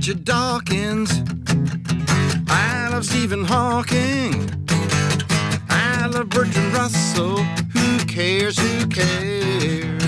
Dawkins. I love Stephen Hawking. I love Bertrand Russell. Who cares? Who cares?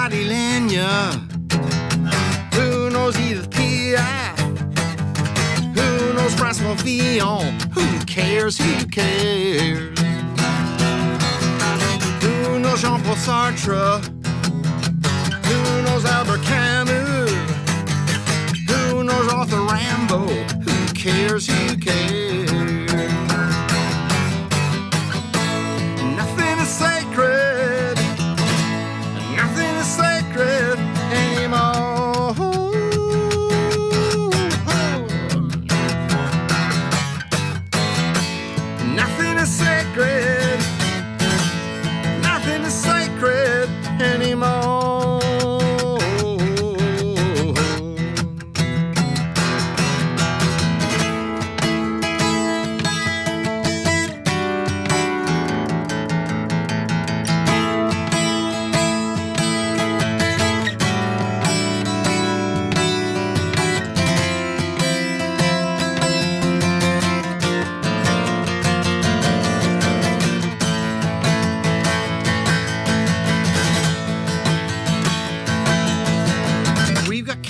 Lotte Lenya? Who knows Edith Piaf? Who knows Francois Villon? Who cares? Who cares? Who knows Jean-Paul Sartre? Who knows Albert Camus? Who knows Arthur Rimbaud? Who cares? Who cares?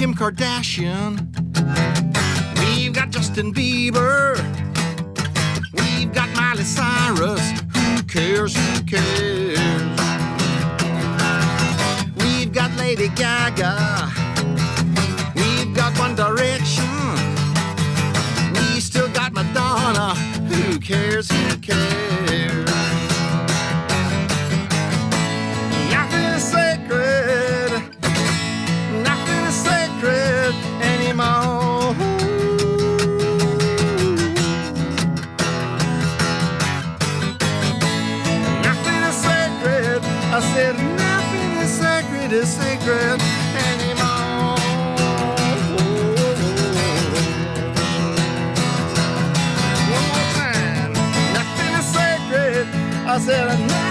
Kim Kardashian. We've got Justin Bieber. We've got Miley Cyrus. Who cares? Who cares? We've got Lady Gaga. Sacred is sacred anymore. One more time. Nothing is sacred. I said